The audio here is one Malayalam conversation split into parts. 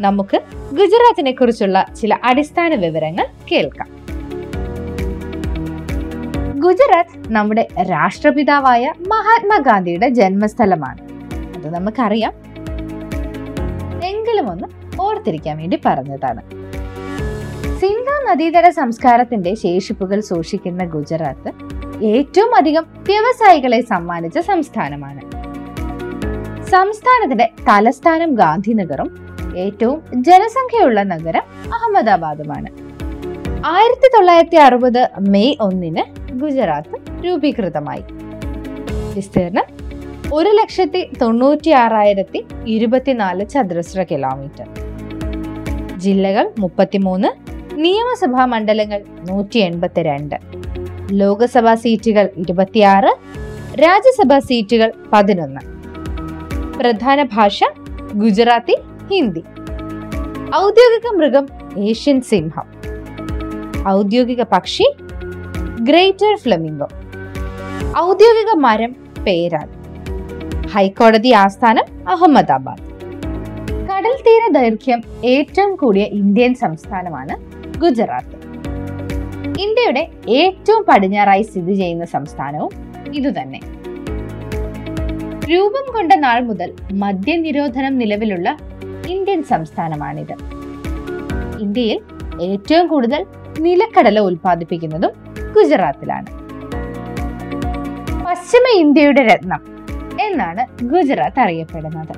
നമുക്ക് ഗുജറാത്തിനെ കുറിച്ചുള്ള ചില അടിസ്ഥാന വിവരങ്ങൾ കേൾക്കാം. ഗുജറാത്ത് നമ്മുടെ രാഷ്ട്രപിതാവായ മഹാത്മാഗാന്ധിയുടെ ജന്മസ്ഥലമാണ്. അത് നമുക്കറിയാം. എങ്കിലും ഒന്ന് ഓർത്തിരിക്കാൻ വേണ്ടി പറഞ്ഞതാണ്. സിന്ധു നദീതട സംസ്കാരത്തിന്റെ ശേഷിപ്പുകൾ സൂക്ഷിക്കുന്ന ഗുജറാത്ത് ഏറ്റവും അധികം വ്യവസായികളെ സമ്മാനിച്ച സംസ്ഥാനമാണ്. സംസ്ഥാനത്തിന്റെ തലസ്ഥാനം ഗാന്ധിനഗറും ഏറ്റവും ജനസംഖ്യയുള്ള നഗരം അഹമ്മദാബാദുമാണ്. ആയിരത്തി തൊള്ളായിരത്തി അറുപത് മെയ് ഒന്നിന് ഗുജറാത്ത് രൂപീകൃതമായി. വിസ്തീർണം ഒരു ലക്ഷത്തി തൊണ്ണൂറ്റി ആറായിരത്തി ഇരുപത്തിനാല് ചതുരശ്ര കിലോമീറ്റർ. ജില്ലകൾ മുപ്പത്തിമൂന്ന് നിയമസഭാ മണ്ഡലങ്ങൾ നൂറ്റി എൺപത്തിരണ്ട് ലോകസഭാ സീറ്റുകൾ ഇരുപത്തിയാറ് രാജ്യസഭാ സീറ്റുകൾ പതിനൊന്ന്. പ്രധാന ഭാഷ ഗുജറാത്തി ഹിന്ദി. ഔദ്യോഗിക മൃഗം ഏഷ്യൻ സിംഹം. ഔദ്യോഗിക പക്ഷി ഗ്രേറ്റർ ഫ്ലമിംഗോ. ഔദ്യോഗിക മരം പേരാൽ. ഹൈക്കോടതി ആസ്ഥാനം അഹമ്മദാബാദ്. കടൽ തീര ദൈർഘ്യം ഏറ്റവും കൂടിയ ഇന്ത്യൻ സംസ്ഥാനമാണ് ഗുജറാത്ത്. ഇന്ത്യയുടെ ഏറ്റവും പടിഞ്ഞാറായി സ്ഥിതി ചെയ്യുന്ന സംസ്ഥാനവും ഇതുതന്നെ. രൂപം കൊണ്ട നാൾ മുതൽ മദ്യനിരോധനം നിലവിലുള്ള ഇന്ത്യൻ സംസ്ഥാനമാണിത്. ഇന്ത്യയിൽ ഏറ്റവും കൂടുതൽ നിലക്കടല ഉൽപ്പാദിപ്പിക്കുന്നതും ഗുജറാത്തിലാണ്. പശ്ചിമ ഇന്ത്യയുടെ രത്നം എന്നാണ് ഗുജറാത്ത് അറിയപ്പെടുന്നത്.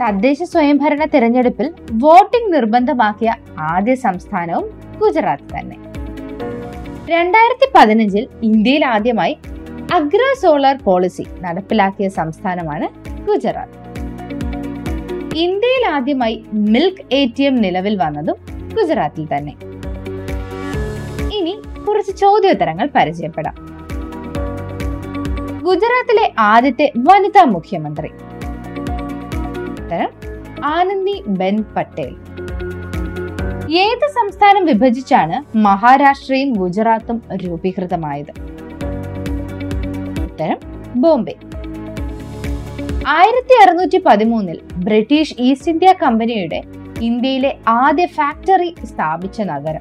തദ്ദേശ സ്വയംഭരണ തിരഞ്ഞെടുപ്പിൽ വോട്ടിംഗ് നിർബന്ധമാക്കിയ ആദ്യ സംസ്ഥാനവും ഗുജറാത്ത് തന്നെ. രണ്ടായിരത്തി പതിനഞ്ചിൽ ഇന്ത്യയിൽ ആദ്യമായി അഗ്ര സോളാർ പോളിസി നടപ്പിലാക്കിയ സംസ്ഥാനമാണ് ഗുജറാത്ത്. ഇന്ത്യയിൽ ആദ്യമായി മിൽക്ക് എ ടി എം നിലവിൽ വന്നതും ഗുജറാത്തിൽ തന്നെ. ഇനി കുറച്ച് ചോദ്യോത്തരങ്ങൾ പരിചയപ്പെടാം. ഗുജറാത്തിലെ ആദ്യത്തെ വനിതാ മുഖ്യമന്ത്രി. ഉത്തരം ആനന്ദി ബെൻ പട്ടേൽ. ഏത് സംസ്ഥാനം വിഭജിച്ചാണ് മഹാരാഷ്ട്രയും ഗുജറാത്തും രൂപീകൃതമായത്? ഉത്തരം ബോംബെ. ആയിരത്തി അറുന്നൂറ്റി പതിമൂന്നിൽ ബ്രിട്ടീഷ് ഈസ്റ്റ് ഇന്ത്യ കമ്പനിയുടെ ഇന്ത്യയിലെ ആദ്യ ഫാക്ടറി സ്ഥാപിച്ച നഗരം.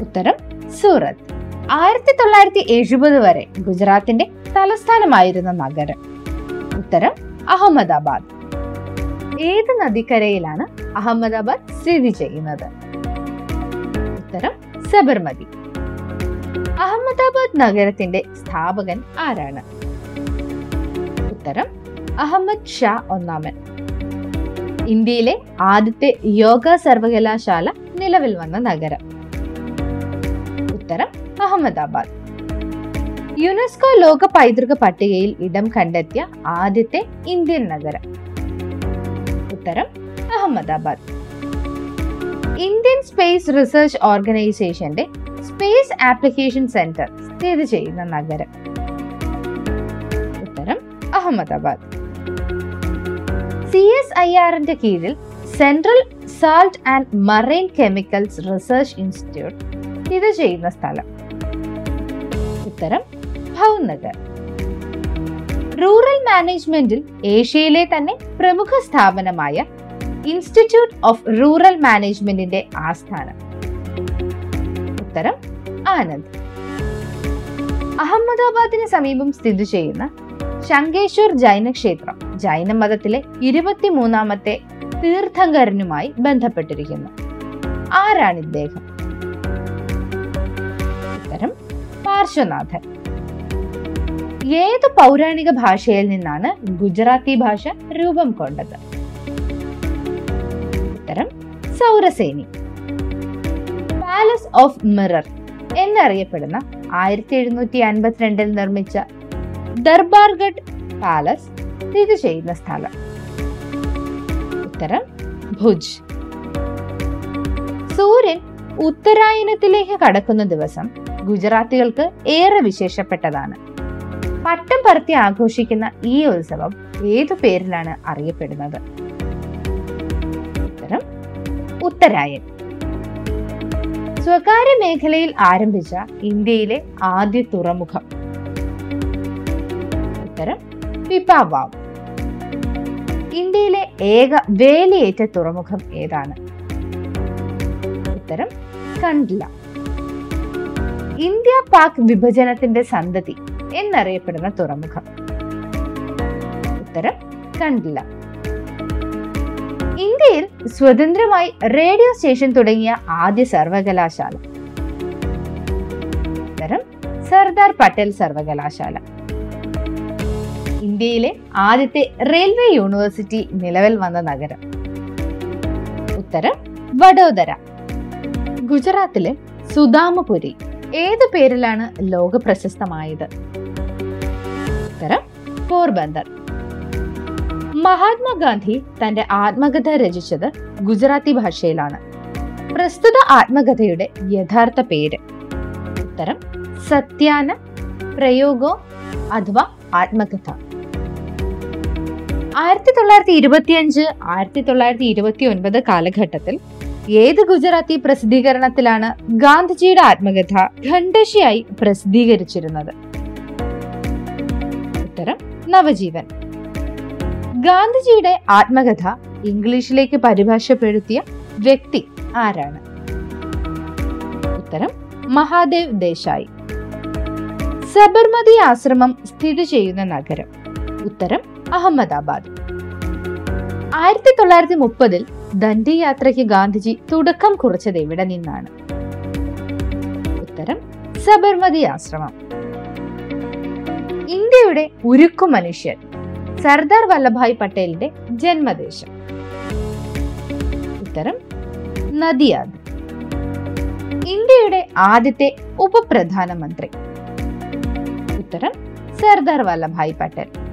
ഉത്തരം സൂറത്ത്. ആയിരത്തി തൊള്ളായിരത്തി എഴുപത് വരെ ഗുജറാത്തിന്റെ തലസ്ഥാനമായിരുന്ന നഗരം. ഉത്തരം അഹമ്മദാബാദ്. ഏത് നദിക്കരയിലാണ് അഹമ്മദാബാദ് സ്ഥിതി ചെയ്യുന്നത്? ഉത്തരം സബർമതി. അഹമ്മദാബാദ് നഗരത്തിന്റെ സ്ഥാപകൻ ആരാണ്? ഉത്തരം അഹമ്മദ് ഷാ ഒന്നാമൻ. ഇന്ത്യയിലെ ആദ്യത്തെ യോഗ സർവകലാശാല നിലവിൽ വന്ന നഗരം. ഉത്തരം അഹമ്മദാബാദ്. യുനെസ്കോ ലോക പൈതൃക പട്ടികയിൽ ഇടം കണ്ടെത്തിയ ആദ്യത്തെ ഇന്ത്യൻ നഗരം. ഉത്തരം അഹമ്മദാബാദ്. ഇന്ത്യൻ സ്പേസ് റിസർച്ച് ഓർഗനൈസേഷന്റെ സ്പേസ് ആപ്ലിക്കേഷൻ സെന്റർ സ്ഥിതി ചെയ്യുന്ന നഗരം. അഹമ്മദാബാദ്. സി എസ് ഐ ആറിന്റെ കീഴിൽ central salt and marine chemicals research institute സ്ഥിതി ചെയ്യുന്ന സ്ഥലം. ഉത്തരം ഭവനഗർ റൂറൽ മാനേജ്മെന്റിൽ ഏഷ്യയിലെ തന്നെ പ്രമുഖ സ്ഥാപനമായ ഇൻസ്റ്റിറ്റ്യൂട്ട് ഓഫ് റൂറൽ മാനേജ്മെന്റിന്റെ ആസ്ഥാനം. ഉത്തരം ആനന്ദ്. അഹമ്മദാബാദിന് സമീപം സ്ഥിതി ചെയ്യുന്ന ശങ്കേശ്വർ ജൈന ക്ഷേത്രം ജൈന മതത്തിലെ ഇരുപത്തിമൂന്നാമത്തെ തീർത്ഥങ്കരനുമായി ബന്ധപ്പെട്ടിരിക്കുന്നു. ആരാണ് ഇദ്ദേഹം? ഉത്തരം പാർശ്വനാഥൻ. ഏത് പൗരാണിക ഭാഷയിൽ നിന്നാണ് ഗുജറാത്തി ഭാഷ രൂപം കൊണ്ടത്? ഉത്തരം സൗരസേനി. പാലസ് ഓഫ് മിറർ എന്നറിയപ്പെടുന്ന ആയിരത്തി എഴുന്നൂറ്റി അൻപത്തിരണ്ടിൽ നിർമ്മിച്ച ദർബാർഗഡ് പാലസ് സ്ഥിതി ചെയ്യുന്ന സ്ഥലം. ഉത്തരം ഭുജ്. സൂര്യൻ ഉത്തരായനത്തിലേക്ക് കടക്കുന്ന ദിവസം ഗുജറാത്തികൾക്ക് ഏറെ വിശേഷപ്പെട്ടതാണ്. പട്ടം പറത്തി ആഘോഷിക്കുന്ന ഈ ഉത്സവം ഏതു പേരിലാണ് അറിയപ്പെടുന്നത്? ഉത്തരം ഉത്തരായൻ. സ്വകാര്യ മേഖലയിൽ ആരംഭിച്ച ഇന്ത്യയിലെ ആദ്യ തുറമുഖം. ഉത്തരം പിപാവാവ് ഇന്ത്യയിലെ ഏക വേലിയേറ്റ തുറമുഖം ഏതാണ്? ഉത്തരം കണ്ടില്ല. ഇന്ത്യ പാക് വിഭജനത്തിന്റെ സന്തതി എന്നറിയപ്പെടുന്ന തുറമുഖം. ഉത്തരം കണ്ടില്ല. ഇന്ത്യയിൽ സ്വതന്ത്രമായി റേഡിയോ സ്റ്റേഷൻ തുടങ്ങിയ ആദ്യ സർവകലാശാല. ഉത്തരം സർദാർ പട്ടേൽ സർവകലാശാല. ഇന്ത്യയിലെ ആദ്യത്തെ റെയിൽവേ യൂണിവേഴ്സിറ്റി നിലവിൽ വന്ന നഗരം. ഉത്തരം വഡോദര. ഗുജറാത്തിലെ സുദാമപുരി ഏത് പേരിലാണ് ലോക പ്രശസ്തമായത്? ഉത്തരം പോർബന്ദർ. മഹാത്മാഗാന്ധി തന്റെ ആത്മകഥ രചിച്ചത് ഗുജറാത്തി ഭാഷയിലാണ്. പ്രസ്തുത ആത്മകഥയുടെ യഥാർത്ഥ പേര്. ഉത്തരം സത്യാന പ്രയോഗോ അഥവാ ആത്മകഥ. ആയിരത്തി തൊള്ളായിരത്തി ഇരുപത്തിയഞ്ച് ആയിരത്തി തൊള്ളായിരത്തി ഇരുപത്തി ഒൻപത് കാലഘട്ടത്തിൽ ഏത് ഗുജറാത്തി പ്രസിദ്ധീകരണത്തിലാണ് ഗാന്ധിജിയുടെ ആത്മകഥ ഖണ്ഡശിയായി പ്രസിദ്ധീകരിച്ചിരുന്നത്? ഉത്തരം നവജീവൻ. ഗാന്ധിജിയുടെ ആത്മകഥ ഇംഗ്ലീഷിലേക്ക് പരിഭാഷപ്പെടുത്തിയ വ്യക്തി ആരാണ്? ഉത്തരം മഹാദേവ് ദേശായി. സബർമതി ആശ്രമം സ്ഥിതി ചെയ്യുന്ന നഗരം. ഉത്തരം അഹമ്മദാബാദ്. ആയിരത്തി തൊള്ളായിരത്തി മുപ്പതിൽ ദണ്ഡി യാത്രയ്ക്ക് ഗാന്ധിജി തുടക്കം കുറിച്ചത് എവിടെ നിന്നാണ്? ഉത്തരം സബർമതി ആശ്രമം. ഇന്ത്യയുടെ ഉരുക്കു മനുഷ്യൻ സർദാർ വല്ലഭായ് പട്ടേലിന്റെ ജന്മദേശം. ഉത്തരം നദിയാദ് ഇന്ത്യയുടെ ആദ്യത്തെ ഉപപ്രധാനമന്ത്രി. ഉത്തരം സർദാർ വല്ലഭായ് പട്ടേൽ.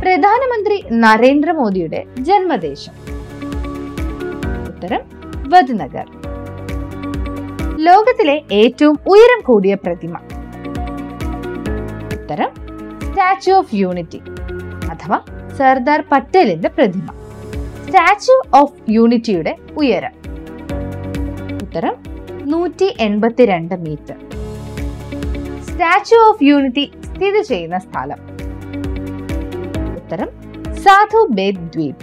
പ്രധാനമന്ത്രി നരേന്ദ്രമോദിയുടെ ജന്മദേശം. ഉത്തരം വദ്നഗർ ലോകത്തിലെ ഏറ്റവും ഉയരം കൂടിയ പ്രതിമ. ഉത്തരം സ്റ്റാച്യു ഓഫ് യൂണിറ്റി അഥവാ സർദാർ പട്ടേലിന്റെ പ്രതിമ. സ്റ്റാച്യു ഓഫ് യൂണിറ്റിയുടെ ഉയരം. ഉത്തരം നൂറ്റി എൺപത്തിരണ്ട് മീറ്റർ. സ്റ്റാച്യു ഓഫ് യൂണിറ്റി സ്ഥിതി ചെയ്യുന്ന സ്ഥലം. ഉത്തരം സാധു ബേദ് ദ്വീപ്.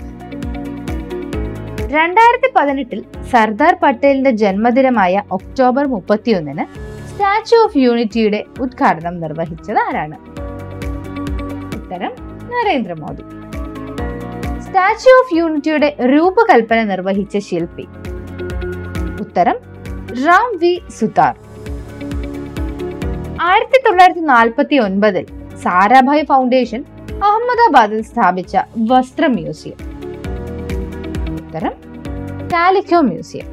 രണ്ടായിരത്തി പതിനെട്ടിൽ സർദാർ പട്ടേലിന്റെ ജന്മദിനമായ ഒക്ടോബർ മുപ്പത്തിയൊന്നിന് സ്റ്റാച്യു ഓഫ് യൂണിറ്റിയുടെ ഉദ്ഘാടനം നിർവഹിച്ചത് ആരാണ്? ഉത്തരം നരേന്ദ്രമോദി. സ്റ്റാച്യു ഓഫ് യൂണിറ്റിയുടെ രൂപകൽപ്പന നിർവഹിച്ച ശില്പി. ഉത്തരം റാം വി സുതാർ. ആയിരത്തി തൊള്ളായിരത്തി നാൽപ്പത്തി ഒൻപതിൽ സാരാഭായ് ഫൗണ്ടേഷൻ അഹമ്മദാബാദിൽ സ്ഥാപിച്ച വസ്ത്ര മ്യൂസിയം. ഉത്തരം കാലിക്കോ മ്യൂസിയം.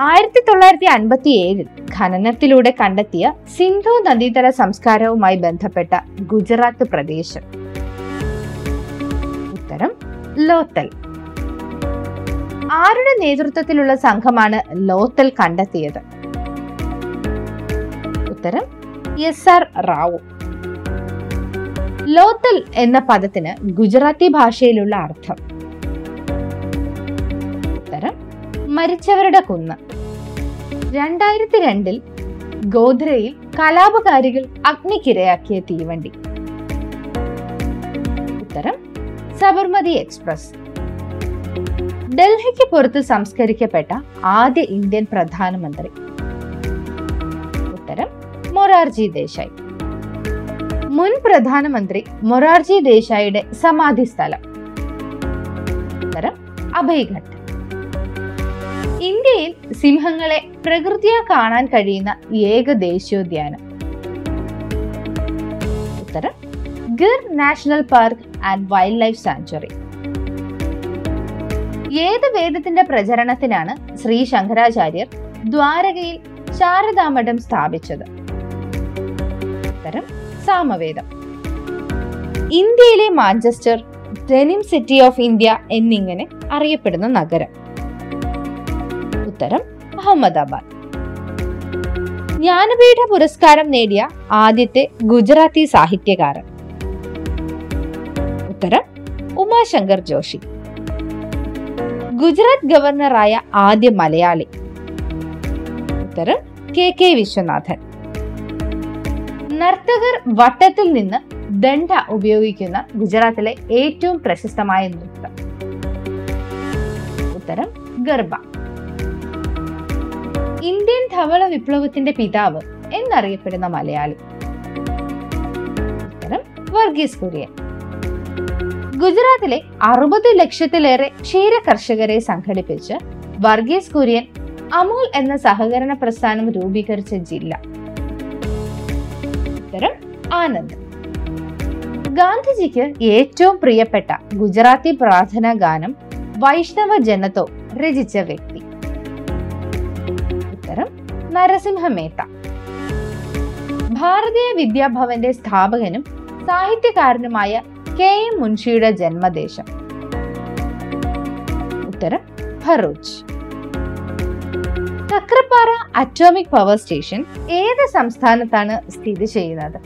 ആയിരത്തി തൊള്ളായിരത്തി അൻപത്തി ഏഴിൽ ഖനനത്തിലൂടെ കണ്ടെത്തിയ സിന്ധു നദീതല സംസ്കാരവുമായി ബന്ധപ്പെട്ട ഗുജറാത്ത് പ്രദേശം. ഉത്തരം ലോത്തൽ. ആരുടെ നേതൃത്വത്തിലുള്ള സംഘമാണ് ലോത്തൽ കണ്ടെത്തിയത്? ഉത്തരം എസ് ആർ റാവു. ലോത്തൽ എന്ന പദത്തിന് ഗുജറാത്തി ഭാഷയിലുള്ള അർത്ഥം. ഉത്തരം മരിച്ചവരുടെ കുന്ന്. രണ്ടായിരത്തി രണ്ടിൽ ഗോധ്രയിൽ കലാപകാരികൾ അഗ്നിക്കിരയാക്കിയ തീവണ്ടി. ഉത്തരം സബർമതി എക്സ്പ്രസ്. ഡൽഹിക്ക് പുറത്ത് സംസ്കരിക്കപ്പെട്ട ആദ്യ ഇന്ത്യൻ പ്രധാനമന്ത്രി. ഉത്തരം മൊറാർജി ദേശായി. മുൻ പ്രധാനമന്ത്രി മൊറാർജി ദേശായിയുടെ സമാധി സ്ഥലം. അഭയഘട്ട്. ഇന്ത്യയിൽ സിംഹങ്ങളെ പ്രകൃതിയെ കാണാൻ കഴിയുന്ന ഏക ദേശീയോദ്യാനം. ഉത്തരം Gir national park and wildlife sanctuary ഏത് വേദത്തിന്റെ പ്രചരണത്തിനാണ് ശ്രീ ശങ്കരാചാര്യർ ദ്വാരകയിൽ ശാരദാമഠം സ്ഥാപിച്ചത്? ഉത്തരം സാമവേദം. ഇന്ത്യയിലെ Manchester denim city of India എന്നിങ്ങനെ അറിയപ്പെടുന്ന നഗരം. ഉത്തരം അഹമ്മദാബാദ്. ജ്ഞാനപീഠ പുരസ്കാരം നേടിയ ആദ്യത്തെ ഗുജറാത്തി സാഹിത്യകാരൻ. ഉത്തരം ഉമാശങ്കർ ജോഷി. ഗുജറാത്ത് ഗവർണറായ ആദ്യ മലയാളി. ഉത്തരം കെ കെ വിശ്വനാഥൻ. വട്ടത്തിൽ നിന്ന് ദണ്ഡ ഉപയോഗിക്കുന്ന ഗുജറാത്തിലെ ഏറ്റവും പ്രശസ്തമായ നൃത്തം. ഉത്തരം ഗർബ. ഇന്ത്യൻ ധവള വിപ്ലവത്തിന്റെ പിതാവ് എന്നറിയപ്പെടുന്ന മലയാളി. ഉത്തരം വർഗീസ് കുര്യൻ. ഗുജറാത്തിലെ അറുപത് ലക്ഷത്തിലേറെ ക്ഷീര കർഷകരെ സംഘടിപ്പിച്ച് വർഗീസ് കുര്യൻ അമൂൽ എന്ന സഹകരണ പ്രസ്ഥാനം രൂപീകരിച്ച ജില്ല. ഉത്തരം ആനന്ദ്. ഗാന്ധിജിക്ക് ഏറ്റവും പ്രിയപ്പെട്ട ഗുജറാത്തി പ്രാർത്ഥനാ ഗാനം വൈഷ്ണവ ജനതോ രചിച്ച വ്യക്തി. ഉത്തരം നരസിംഹ മേത്ത. ഭാരതീയ വിദ്യാഭവന്റെ സ്ഥാപകനും സാഹിത്യകാരനുമായ കെ എം മുൻഷിയുടെ ജന്മദേശം. ഉത്തരം Bharuch Kakrapar atomic power station ഏത് സംസ്ഥാനത്താണ് സ്ഥിതി ചെയ്യുന്നത്?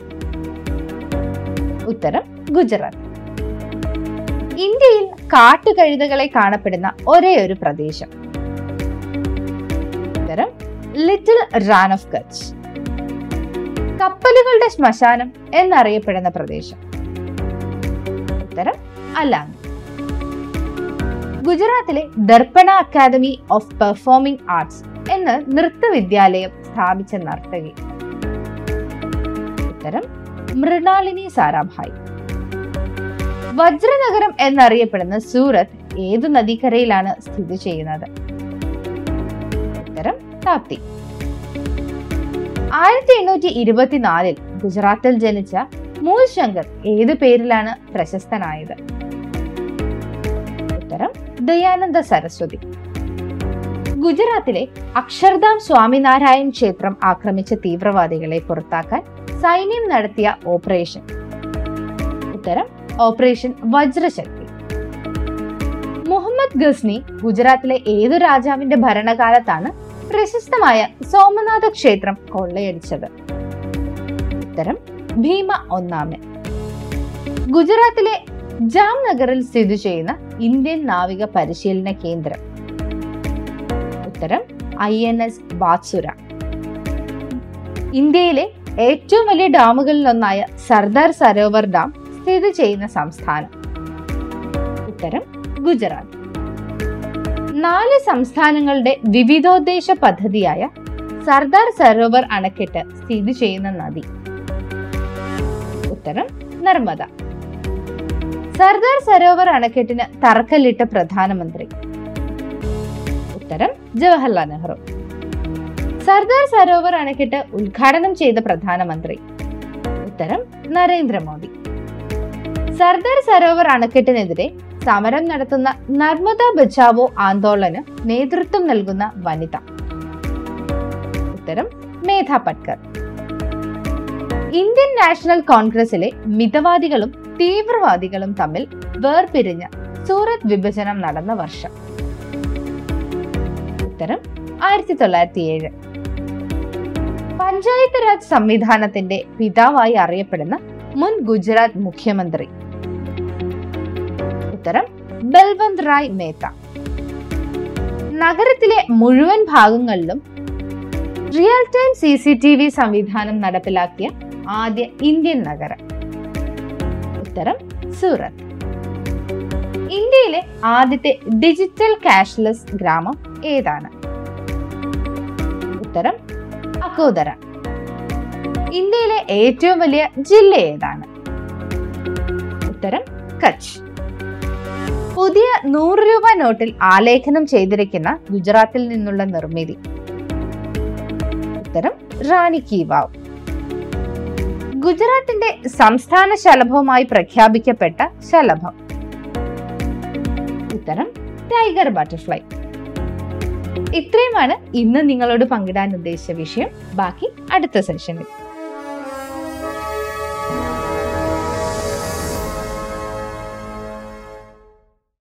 ഉത്തരം ഗുജറാത്ത്. ഇന്ത്യയിൽ കാട്ടുകഴുതകളെ കാണപ്പെടുന്ന ഒരേ ഒരു പ്രദേശം. ഉത്തരം ലിറ്റിൽ റാൻ ഓഫ് കച്ച് കപ്പലുകളുടെ ശ്മശാനം എന്നറിയപ്പെടുന്ന പ്രദേശം. ഉത്തരം അലാങ്. ഗുജറാത്തിലെ Darpana academy of performing arts എന്ന നൃത്തവിദ്യാലയം സ്ഥാപിച്ച നർത്തകി. ഉത്തരം മൃണാളിനി സാരാഭായ്. വജ്രനഗരം എന്നറിയപ്പെടുന്ന സൂറത്ത് ഏതു നദീക്കരയിലാണ് സ്ഥിതി ചെയ്യുന്നത്? ഉത്തരം താപ്തി. ആയിരത്തി എണ്ണൂറ്റി ഇരുപത്തിനാലിൽ ഗുജറാത്തിൽ ജനിച്ച മൂൽ ശങ്കർ ഏതു പേരിലാണ് പ്രശസ്തനായത്? ഉത്തരം ദയാനന്ദ സരസ്വതി. ഗുജറാത്തിലെ അക്ഷർധാം സ്വാമിനാരായൺ ക്ഷേത്രം ആക്രമിച്ച തീവ്രവാദികളെ പുറത്താക്കാൻ സൈന്യം നടത്തിയ ഓപ്പറേഷൻ. ഉത്തരം ഓപ്പറേഷൻ വജ്രശക്തി. മുഹമ്മദ് ഗസ്നി ഗുജറാത്തിലെ ഏതു രാജാവിന്റെ ഭരണകാലത്താണ് പ്രശസ്തമായ സോമനാഥ ക്ഷേത്രം കൊള്ളയടിച്ചത്? ഉത്തരം ഭീമ ഒന്നാമൻ. ഗുജറാത്തിലെ ജാംനഗറിൽ സ്ഥിതി ചെയ്യുന്ന ഇന്ത്യൻ നാവിക പരിശീലന കേന്ദ്രം ഉത്തരം ഐ എൻ എസ് ബാത്സുര. ഇന്ത്യയിലെ ഏറ്റവും വലിയ ഡാമുകളിലൊന്നായ സർദാർ സരോവർ ഡാം സ്ഥിതി ചെയ്യുന്ന സംസ്ഥാനം. ഉത്തരം ഗുജറാത്ത്. നാല് സംസ്ഥാനങ്ങളുടെ വിവിധോദ്ദേശ പദ്ധതിയായ സർദാർ സരോവർ അണക്കെട്ട് സ്ഥിതി ചെയ്യുന്ന നദി. ഉത്തരം നർമ്മദ. സർദാർ സരോവർ അണക്കെട്ടിന് തറക്കല്ലിട്ട പ്രധാനമന്ത്രി ഉത്തരം ജവഹർലാൽ നെഹ്റു. സർദാർ സരോവർ അണക്കെട്ട് ഉദ്ഘാടനം ചെയ്ത പ്രധാനമന്ത്രി ഉത്തരം നരേന്ദ്രമോദി. സർദാർ സരോവർ അണക്കെട്ടിനെതിരെ സമരം നടത്തുന്ന നർമ്മദ ബച്ചാവോ ആന്തോളന് നേതൃത്വം നൽകുന്ന വനിത. ഉത്തരം മേധ പട്കർ. ഇന്ത്യൻ നാഷണൽ കോൺഗ്രസിലെ മിതവാദികളും തീവ്രവാദികളും തമ്മിൽ വേർപിരിഞ്ഞ സൂറത്ത് വിഭജനം നടന്ന വർഷം. ഉത്തരം ആയിരത്തി തൊള്ളായിരത്തി ഏഴ് പഞ്ചായത്ത് രാജ് സംവിധാനത്തിന്റെ പിതാവായി അറിയപ്പെടുന്ന മുൻ ഗുജറാത്ത് മുഖ്യമന്ത്രി. ഉത്തരം ബൽവന്ത് റായ് മേത്ത. നഗരത്തിലെ മുഴുവൻ ഭാഗങ്ങളിലും real time C C T V സംവിധാനം നടപ്പിലാക്കിയ ആദ്യ ഇന്ത്യൻ നഗരം. ഉത്തരം സൂറത്ത്. ഇന്ത്യയിലെ ആദ്യത്തെ ഡിജിറ്റൽ ക്യാഷ്ലെസ് ഗ്രാമം ഏതാണ്? ഉത്തരം അക്കോദര ഇന്ത്യയിലെ ഏറ്റവും വലിയ ജില്ല ഏതാണ്? ഉത്തരം കച്ച്. പുതിയ നൂറ് രൂപ നോട്ടിൽ ആലേഖനം ചെയ്തിരിക്കുന്ന ഗുജറാത്തിൽ നിന്നുള്ള നിർമ്മിതി. ഉത്തരം റാണി കി വാവ്. ഗുജറാത്തിന്റെ സംസ്ഥാന ശലഭവുമായി പ്രഖ്യാപിക്കപ്പെട്ട ശലഭം. ഉത്തരം ടൈഗർ ബട്ടർഫ്ലൈ. ഇത്രയുമാണ് ഇന്ന് നിങ്ങളോട് പങ്കിടാൻ ഉദ്ദേശിച്ച വിഷയം. ബാക്കി അടുത്ത സെഷനിൽ.